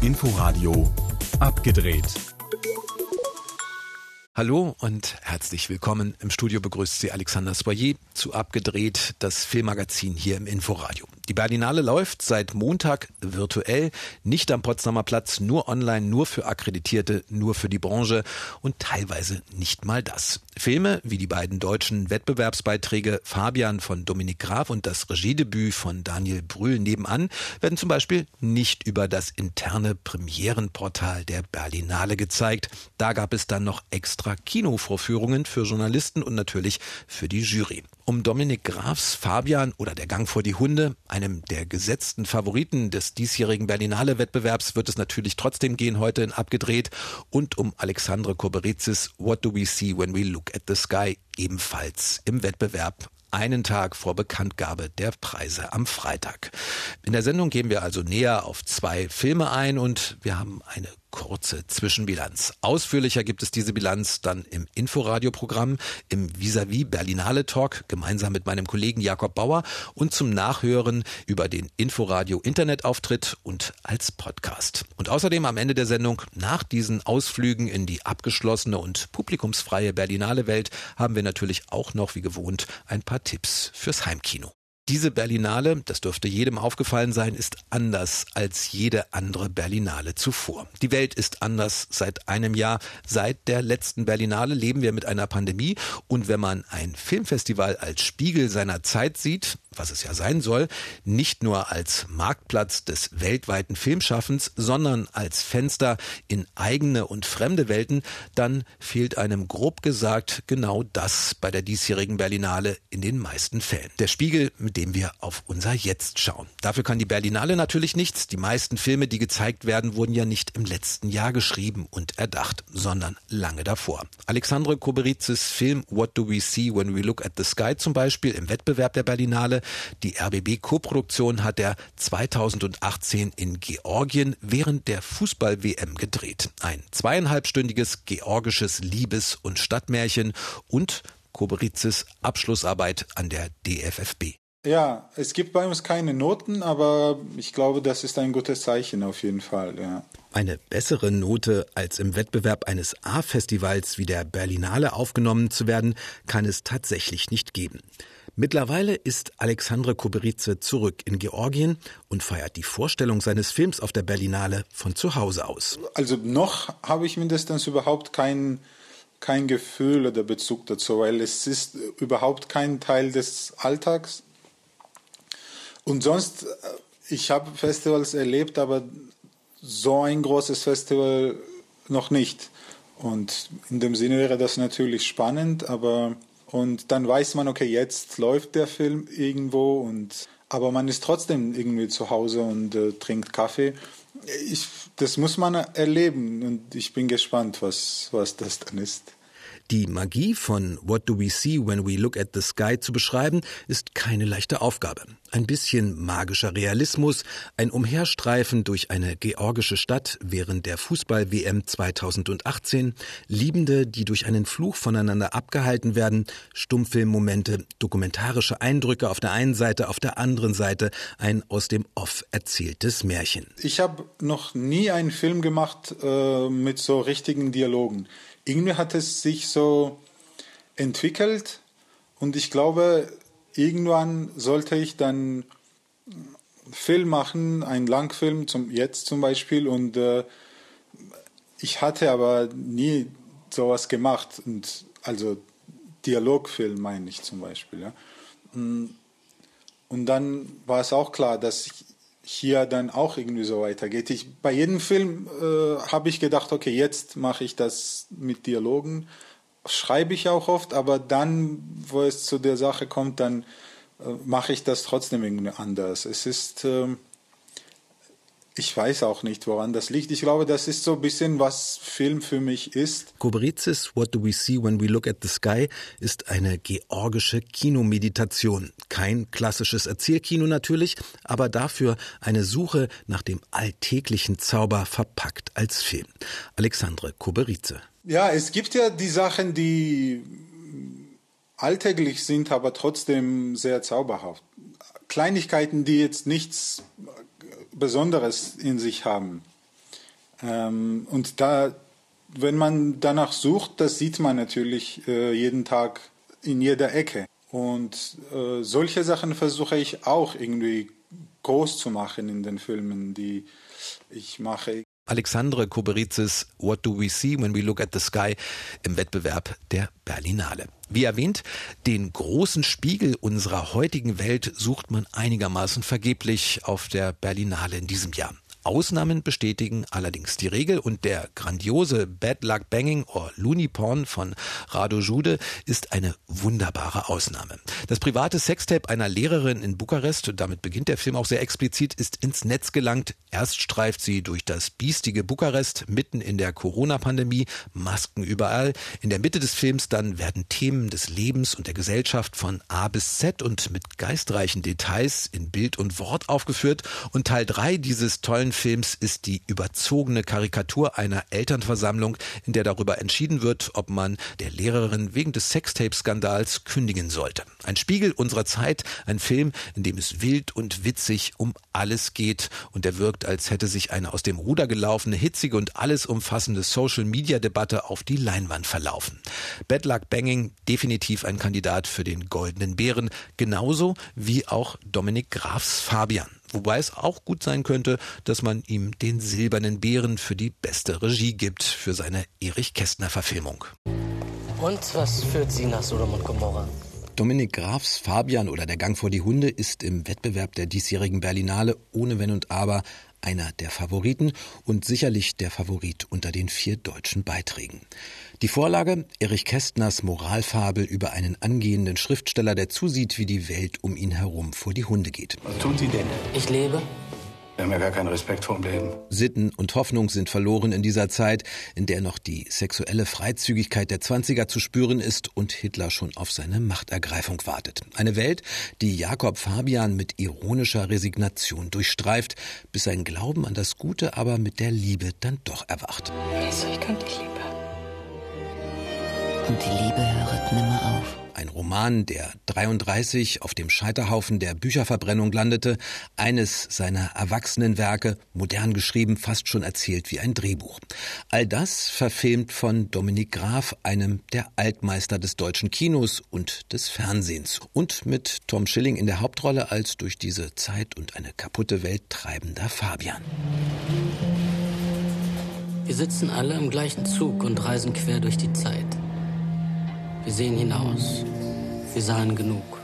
Inforadio abgedreht. Hallo und herzlich willkommen. Im Studio begrüßt Sie Alexander Soyer zu Abgedreht, das Filmmagazin hier im Inforadio. Die Berlinale läuft seit Montag virtuell, nicht am Potsdamer Platz, nur online, nur für Akkreditierte, nur für die Branche und teilweise nicht mal das. Filme wie die beiden deutschen Wettbewerbsbeiträge Fabian von Dominik Graf und das Regiedebüt von Daniel Brühl nebenan werden zum Beispiel nicht über das interne Premierenportal der Berlinale gezeigt. Da gab es dann noch extra Kinovorführungen für Journalisten und natürlich für die Jury. Um Dominik Grafs Fabian oder der Gang vor die Hunde, einem der gesetzten Favoriten des diesjährigen Berlinale-Wettbewerbs, wird es natürlich trotzdem gehen heute in Abgedreht und um Alexandre Koberitzis What Do We See When We Look at the Sky ebenfalls im Wettbewerb einen Tag vor Bekanntgabe der Preise am Freitag. In der Sendung gehen wir also näher auf zwei Filme ein und wir haben eine kurze Zwischenbilanz. Ausführlicher gibt es diese Bilanz dann im Inforadio-Programm, im Vis-à-vis Berlinale Talk gemeinsam mit meinem Kollegen Jakob Bauer und zum Nachhören über den Inforadio Internetauftritt und als Podcast. Und außerdem am Ende der Sendung, nach diesen Ausflügen in die abgeschlossene und publikumsfreie Berlinale Welt, haben wir natürlich auch noch wie gewohnt ein paar Tipps fürs Heimkino. Diese Berlinale, das dürfte jedem aufgefallen sein, ist anders als jede andere Berlinale zuvor. Die Welt ist anders seit einem Jahr. Seit der letzten Berlinale leben wir mit einer Pandemie und wenn man ein Filmfestival als Spiegel seiner Zeit sieht, was es ja sein soll, nicht nur als Marktplatz des weltweiten Filmschaffens, sondern als Fenster in eigene und fremde Welten, dann fehlt einem grob gesagt genau das bei der diesjährigen Berlinale in den meisten Fällen. Der Spiegel, mit indem wir auf unser Jetzt schauen. Dafür kann die Berlinale natürlich nichts. Die meisten Filme, die gezeigt werden, wurden ja nicht im letzten Jahr geschrieben und erdacht, sondern lange davor. Alexandre Koberitzes Film What Do We See When We Look at the Sky zum Beispiel im Wettbewerb der Berlinale. Die RBB-Koproduktion hat er 2018 in Georgien während der Fußball-WM gedreht. Ein zweieinhalbstündiges georgisches Liebes- und Stadtmärchen und Koberitzes Abschlussarbeit an der DFFB. Ja, es gibt bei uns keine Noten, aber ich glaube, das ist ein gutes Zeichen auf jeden Fall. Ja. Eine bessere Note als im Wettbewerb eines A-Festivals wie der Berlinale aufgenommen zu werden, kann es tatsächlich nicht geben. Mittlerweile ist Alexandre Kuberice zurück in Georgien und feiert die Vorstellung seines Films auf der Berlinale von zu Hause aus. Also noch habe ich mindestens überhaupt kein, kein Gefühl oder Bezug dazu, weil es ist überhaupt kein Teil des Alltags und sonst, äh, ich habe Festivals erlebt, aber so ein großes Festival noch nicht. Und in dem Sinne wäre das natürlich spannend, aber und dann weiß man, okay, jetzt läuft der Film irgendwo und aber man ist trotzdem irgendwie zu Hause und äh, trinkt Kaffee. Ich, das muss man erleben und ich bin gespannt, was, was das dann ist. Die Magie von What Do We See When We Look at the Sky zu beschreiben, ist keine leichte Aufgabe. Ein bisschen magischer Realismus, ein Umherstreifen durch eine georgische Stadt während der Fußball-WM 2018, Liebende, die durch einen Fluch voneinander abgehalten werden, Stummfilmmomente, dokumentarische Eindrücke auf der einen Seite, auf der anderen Seite ein aus dem Off erzähltes Märchen. Ich habe noch nie einen Film gemacht äh, mit so richtigen Dialogen irgendwie hat es sich so entwickelt und ich glaube, irgendwann sollte ich dann Film machen, einen Langfilm, zum, jetzt zum Beispiel, und äh, ich hatte aber nie sowas gemacht, und also Dialogfilm meine ich zum Beispiel. Ja. Und dann war es auch klar, dass ich hier dann auch irgendwie so weitergeht. Ich, bei jedem Film äh, habe ich gedacht, okay, jetzt mache ich das mit Dialogen. Schreibe ich auch oft, aber dann, wo es zu der Sache kommt, dann äh, mache ich das trotzdem irgendwie anders. Es ist, äh, ich weiß auch nicht, woran das liegt. Ich glaube, das ist so ein bisschen, was Film für mich ist. Koberitzis What Do We See When We Look at the Sky ist eine georgische Kinomeditation. Kein klassisches Erzählkino natürlich, aber dafür eine Suche nach dem alltäglichen Zauber verpackt als Film. Alexandre Koberice. Ja, es gibt ja die Sachen, die alltäglich sind, aber trotzdem sehr zauberhaft. Kleinigkeiten, die jetzt nichts Besonderes in sich haben. Ähm, und da, wenn man danach sucht, das sieht man natürlich äh, jeden Tag in jeder Ecke. Und äh, solche Sachen versuche ich auch irgendwie groß zu machen in den Filmen, die ich mache. Alexandre Koberizis What Do We See When We Look at the Sky im Wettbewerb der Berlinale. Wie erwähnt, den großen Spiegel unserer heutigen Welt sucht man einigermaßen vergeblich auf der Berlinale in diesem Jahr. Ausnahmen bestätigen allerdings die Regel und der grandiose Bad Luck Banging or Looney Porn von Rado Jude ist eine wunderbare Ausnahme. Das private Sextape einer Lehrerin in Bukarest, damit beginnt der Film auch sehr explizit, ist ins Netz gelangt. Erst streift sie durch das biestige Bukarest mitten in der Corona-Pandemie, Masken überall. In der Mitte des Films dann werden Themen des Lebens und der Gesellschaft von A bis Z und mit geistreichen Details in Bild und Wort aufgeführt. Und Teil 3 dieses tollen Films ist die überzogene Karikatur einer Elternversammlung, in der darüber entschieden wird, ob man der Lehrerin wegen des Sextape-Skandals kündigen sollte. Ein Spiegel unserer Zeit, ein Film, in dem es wild und witzig um alles geht und der wirkt, als hätte sich eine aus dem Ruder gelaufene, hitzige und alles umfassende Social-Media-Debatte auf die Leinwand verlaufen. Bad Luck Banging definitiv ein Kandidat für den Goldenen Bären, genauso wie auch Dominik Grafs Fabian. Wobei es auch gut sein könnte, dass man ihm den silbernen Bären für die beste Regie gibt für seine Erich Kästner Verfilmung. Und was führt Sie nach Sodom und Gomorra? Dominik Grafs Fabian oder Der Gang vor die Hunde ist im Wettbewerb der diesjährigen Berlinale ohne Wenn und Aber einer der Favoriten und sicherlich der Favorit unter den vier deutschen Beiträgen. Die Vorlage Erich Kästners Moralfabel über einen angehenden Schriftsteller, der zusieht, wie die Welt um ihn herum vor die Hunde geht. Was tun Sie denn? Ich lebe. Wir haben ja gar keinen Respekt vor dem Leben. Sitten und Hoffnung sind verloren in dieser Zeit, in der noch die sexuelle Freizügigkeit der Zwanziger zu spüren ist und Hitler schon auf seine Machtergreifung wartet. Eine Welt, die Jakob Fabian mit ironischer Resignation durchstreift, bis sein Glauben an das Gute aber mit der Liebe dann doch erwacht. Also, ich könnte dich lieben. Und die Liebe hört nimmer auf. Ein Roman, der 33 auf dem Scheiterhaufen der Bücherverbrennung landete, eines seiner erwachsenen Werke, modern geschrieben, fast schon erzählt wie ein Drehbuch. All das verfilmt von Dominik Graf, einem der Altmeister des deutschen Kinos und des Fernsehens. Und mit Tom Schilling in der Hauptrolle als durch diese Zeit und eine kaputte Welt treibender Fabian. Wir sitzen alle im gleichen Zug und reisen quer durch die Zeit. Wir sehen hinaus. Wir sahen genug.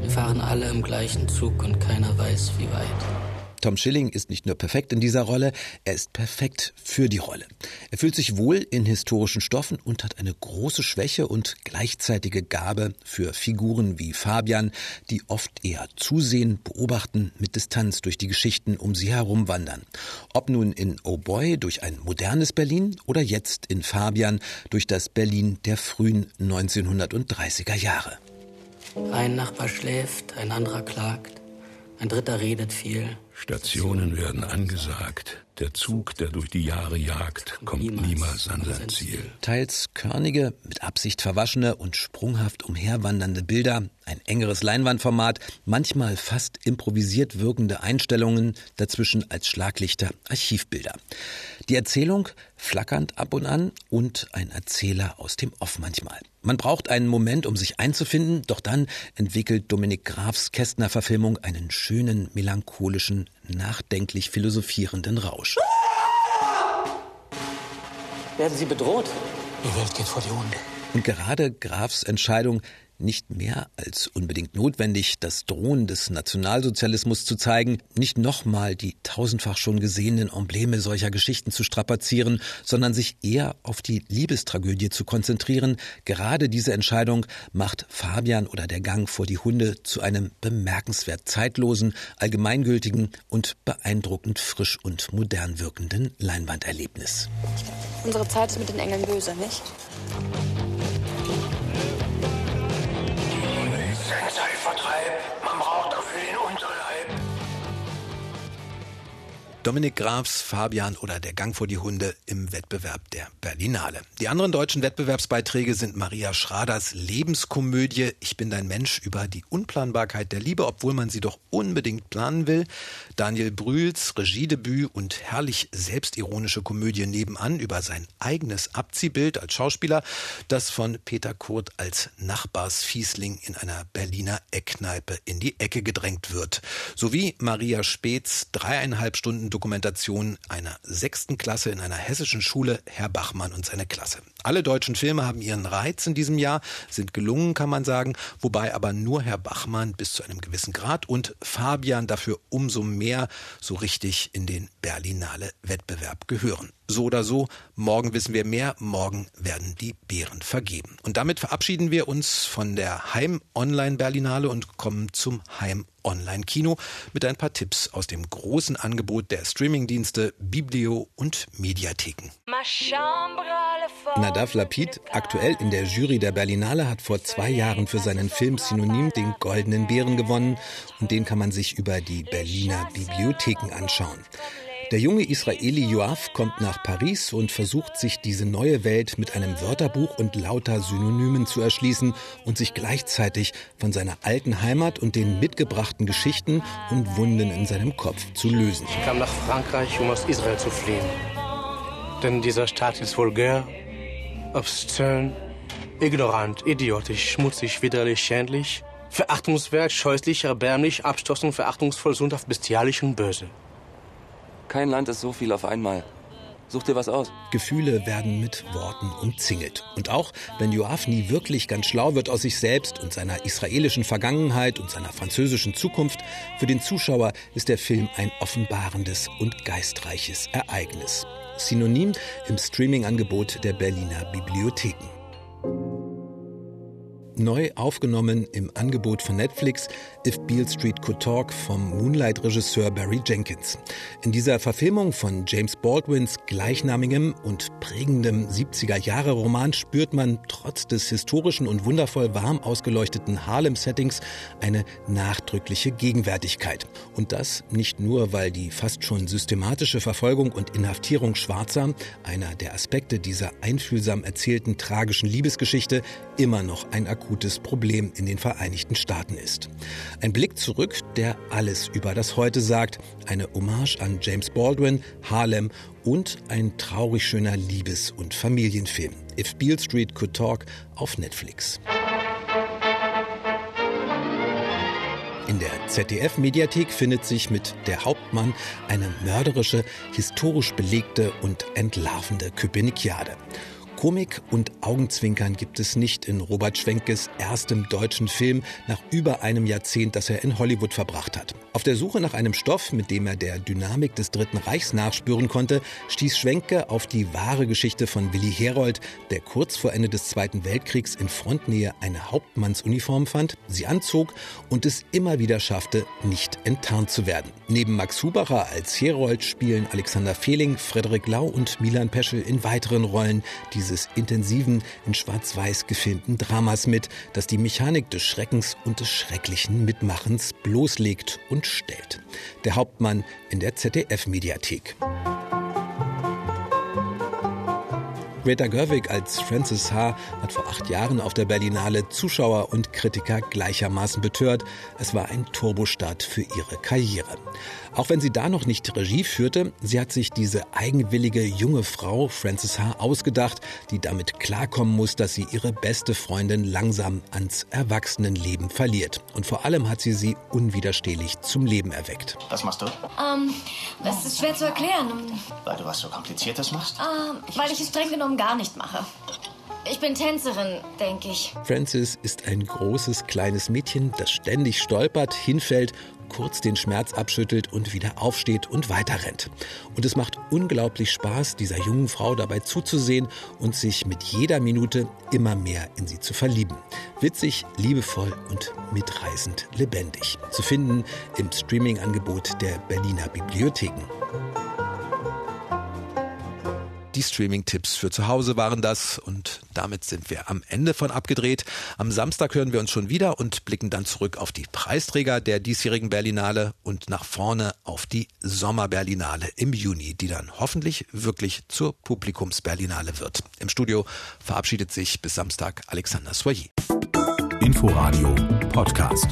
Wir fahren alle im gleichen Zug und keiner weiß, wie weit. Tom Schilling ist nicht nur perfekt in dieser Rolle, er ist perfekt für die Rolle. Er fühlt sich wohl in historischen Stoffen und hat eine große Schwäche und gleichzeitige Gabe für Figuren wie Fabian, die oft eher zusehen, beobachten, mit Distanz durch die Geschichten um sie herum wandern. Ob nun in Oh Boy durch ein modernes Berlin oder jetzt in Fabian durch das Berlin der frühen 1930er Jahre. Ein Nachbar schläft, ein anderer klagt, ein dritter redet viel. Stationen werden angesagt. Der Zug, der durch die Jahre jagt, kommt niemals an sein Ziel. Teils körnige, mit Absicht verwaschene und sprunghaft umherwandernde Bilder, ein engeres Leinwandformat, manchmal fast improvisiert wirkende Einstellungen, dazwischen als Schlaglichter Archivbilder. Die Erzählung flackernd ab und an und ein Erzähler aus dem Off manchmal. Man braucht einen Moment, um sich einzufinden, doch dann entwickelt Dominik Grafs Kästner-Verfilmung einen schönen, melancholischen, nachdenklich philosophierenden Rausch. Werden Sie bedroht? Die Welt geht vor die Hunde. Und gerade Grafs Entscheidung, nicht mehr als unbedingt notwendig, das Drohen des Nationalsozialismus zu zeigen, nicht nochmal die tausendfach schon gesehenen Embleme solcher Geschichten zu strapazieren, sondern sich eher auf die Liebestragödie zu konzentrieren. Gerade diese Entscheidung macht Fabian oder der Gang vor die Hunde zu einem bemerkenswert zeitlosen, allgemeingültigen und beeindruckend frisch und modern wirkenden Leinwanderlebnis. Unsere Zeit ist mit den Engeln böse, nicht? Dominik Grafs, Fabian oder Der Gang vor die Hunde im Wettbewerb der Berlinale. Die anderen deutschen Wettbewerbsbeiträge sind Maria Schraders Lebenskomödie Ich bin dein Mensch über die Unplanbarkeit der Liebe, obwohl man sie doch unbedingt planen will. Daniel Brühls Regiedebüt und herrlich selbstironische Komödie nebenan über sein eigenes Abziehbild als Schauspieler, das von Peter Kurt als Nachbarsfiesling in einer Berliner Eckkneipe in die Ecke gedrängt wird. Sowie Maria Späths dreieinhalb Stunden Dokumentation einer sechsten Klasse in einer hessischen Schule, Herr Bachmann und seine Klasse. Alle deutschen Filme haben ihren Reiz in diesem Jahr, sind gelungen, kann man sagen, wobei aber nur Herr Bachmann bis zu einem gewissen Grad und Fabian dafür umso mehr so richtig in den Berlinale Wettbewerb gehören. So oder so, morgen wissen wir mehr, morgen werden die Beeren vergeben. Und damit verabschieden wir uns von der Heim Online Berlinale und kommen zum Heim Online Kino mit ein paar Tipps aus dem großen Angebot der Streamingdienste Biblio und Mediatheken. Nadav Lapid, aktuell in der Jury der Berlinale, hat vor zwei Jahren für seinen Film Synonym den Goldenen Bären gewonnen und den kann man sich über die Berliner Bibliotheken anschauen. Der junge Israeli Joaf kommt nach Paris und versucht sich diese neue Welt mit einem Wörterbuch und lauter Synonymen zu erschließen und sich gleichzeitig von seiner alten Heimat und den mitgebrachten Geschichten und Wunden in seinem Kopf zu lösen. Ich kam nach Frankreich, um aus Israel zu fliehen. Denn dieser Staat ist vulgär, obszön, ignorant, idiotisch, schmutzig, widerlich, schändlich, verachtungswert, scheußlich, erbärmlich, abstoßend, verachtungsvoll, sündhaft, bestialisch und böse. Kein Land ist so viel auf einmal. Such dir was aus. Gefühle werden mit Worten umzingelt. Und auch wenn Joaf nie wirklich ganz schlau wird aus sich selbst und seiner israelischen Vergangenheit und seiner französischen Zukunft, für den Zuschauer ist der Film ein offenbarendes und geistreiches Ereignis. Synonym im Streaming-Angebot der Berliner Bibliotheken. Neu aufgenommen im Angebot von Netflix If Beale Street Could Talk vom Moonlight-Regisseur Barry Jenkins. In dieser Verfilmung von James Baldwins gleichnamigem und prägendem 70er-Jahre-Roman spürt man trotz des historischen und wundervoll warm ausgeleuchteten Harlem-Settings eine nachdrückliche Gegenwärtigkeit. Und das nicht nur, weil die fast schon systematische Verfolgung und Inhaftierung Schwarzer, einer der Aspekte dieser einfühlsam erzählten tragischen Liebesgeschichte, immer noch ein akutes Problem in den Vereinigten Staaten ist. Ein Blick zurück, der alles über das Heute sagt, eine Hommage an James Baldwin, Harlem und ein traurig schöner Liebes- und Familienfilm. If Beale Street Could Talk auf Netflix. In der ZDF-Mediathek findet sich mit Der Hauptmann eine mörderische, historisch belegte und entlarvende Köpenikiade. Komik und Augenzwinkern gibt es nicht in Robert Schwenkes erstem deutschen Film nach über einem Jahrzehnt, das er in Hollywood verbracht hat. Auf der Suche nach einem Stoff, mit dem er der Dynamik des Dritten Reichs nachspüren konnte, stieß Schwenke auf die wahre Geschichte von Willi Herold, der kurz vor Ende des Zweiten Weltkriegs in Frontnähe eine Hauptmannsuniform fand, sie anzog und es immer wieder schaffte, nicht enttarnt zu werden. Neben Max Hubacher als Herold spielen Alexander Fehling, Frederik Lau und Milan Peschel in weiteren Rollen die dieses intensiven, in schwarz-weiß gefilmten Dramas mit, das die Mechanik des Schreckens und des schrecklichen Mitmachens bloßlegt und stellt. Der Hauptmann in der ZDF-Mediathek. Greta Gerwig als Frances H. hat vor acht Jahren auf der Berlinale Zuschauer und Kritiker gleichermaßen betört. Es war ein Turbostart für ihre Karriere. Auch wenn sie da noch nicht Regie führte, sie hat sich diese eigenwillige junge Frau, Frances H., ausgedacht, die damit klarkommen muss, dass sie ihre beste Freundin langsam ans Erwachsenenleben verliert. Und vor allem hat sie sie unwiderstehlich zum Leben erweckt. Was machst du? Ähm, das ist schwer zu erklären. Weil du was so Kompliziertes machst? Ähm, weil ich es streng genommen gar nicht mache. Ich bin Tänzerin, denke ich. Frances ist ein großes, kleines Mädchen, das ständig stolpert, hinfällt kurz den Schmerz abschüttelt und wieder aufsteht und weiterrennt. Und es macht unglaublich Spaß, dieser jungen Frau dabei zuzusehen und sich mit jeder Minute immer mehr in sie zu verlieben. Witzig, liebevoll und mitreißend lebendig. Zu finden im Streaming-Angebot der Berliner Bibliotheken. Die Streaming-Tipps für zu Hause waren das und damit sind wir am Ende von abgedreht. Am Samstag hören wir uns schon wieder und blicken dann zurück auf die Preisträger der diesjährigen Berlinale und nach vorne auf die Sommerberlinale im Juni, die dann hoffentlich wirklich zur Publikumsberlinale wird. Im Studio verabschiedet sich bis Samstag Alexander Soyer. Inforadio Podcast.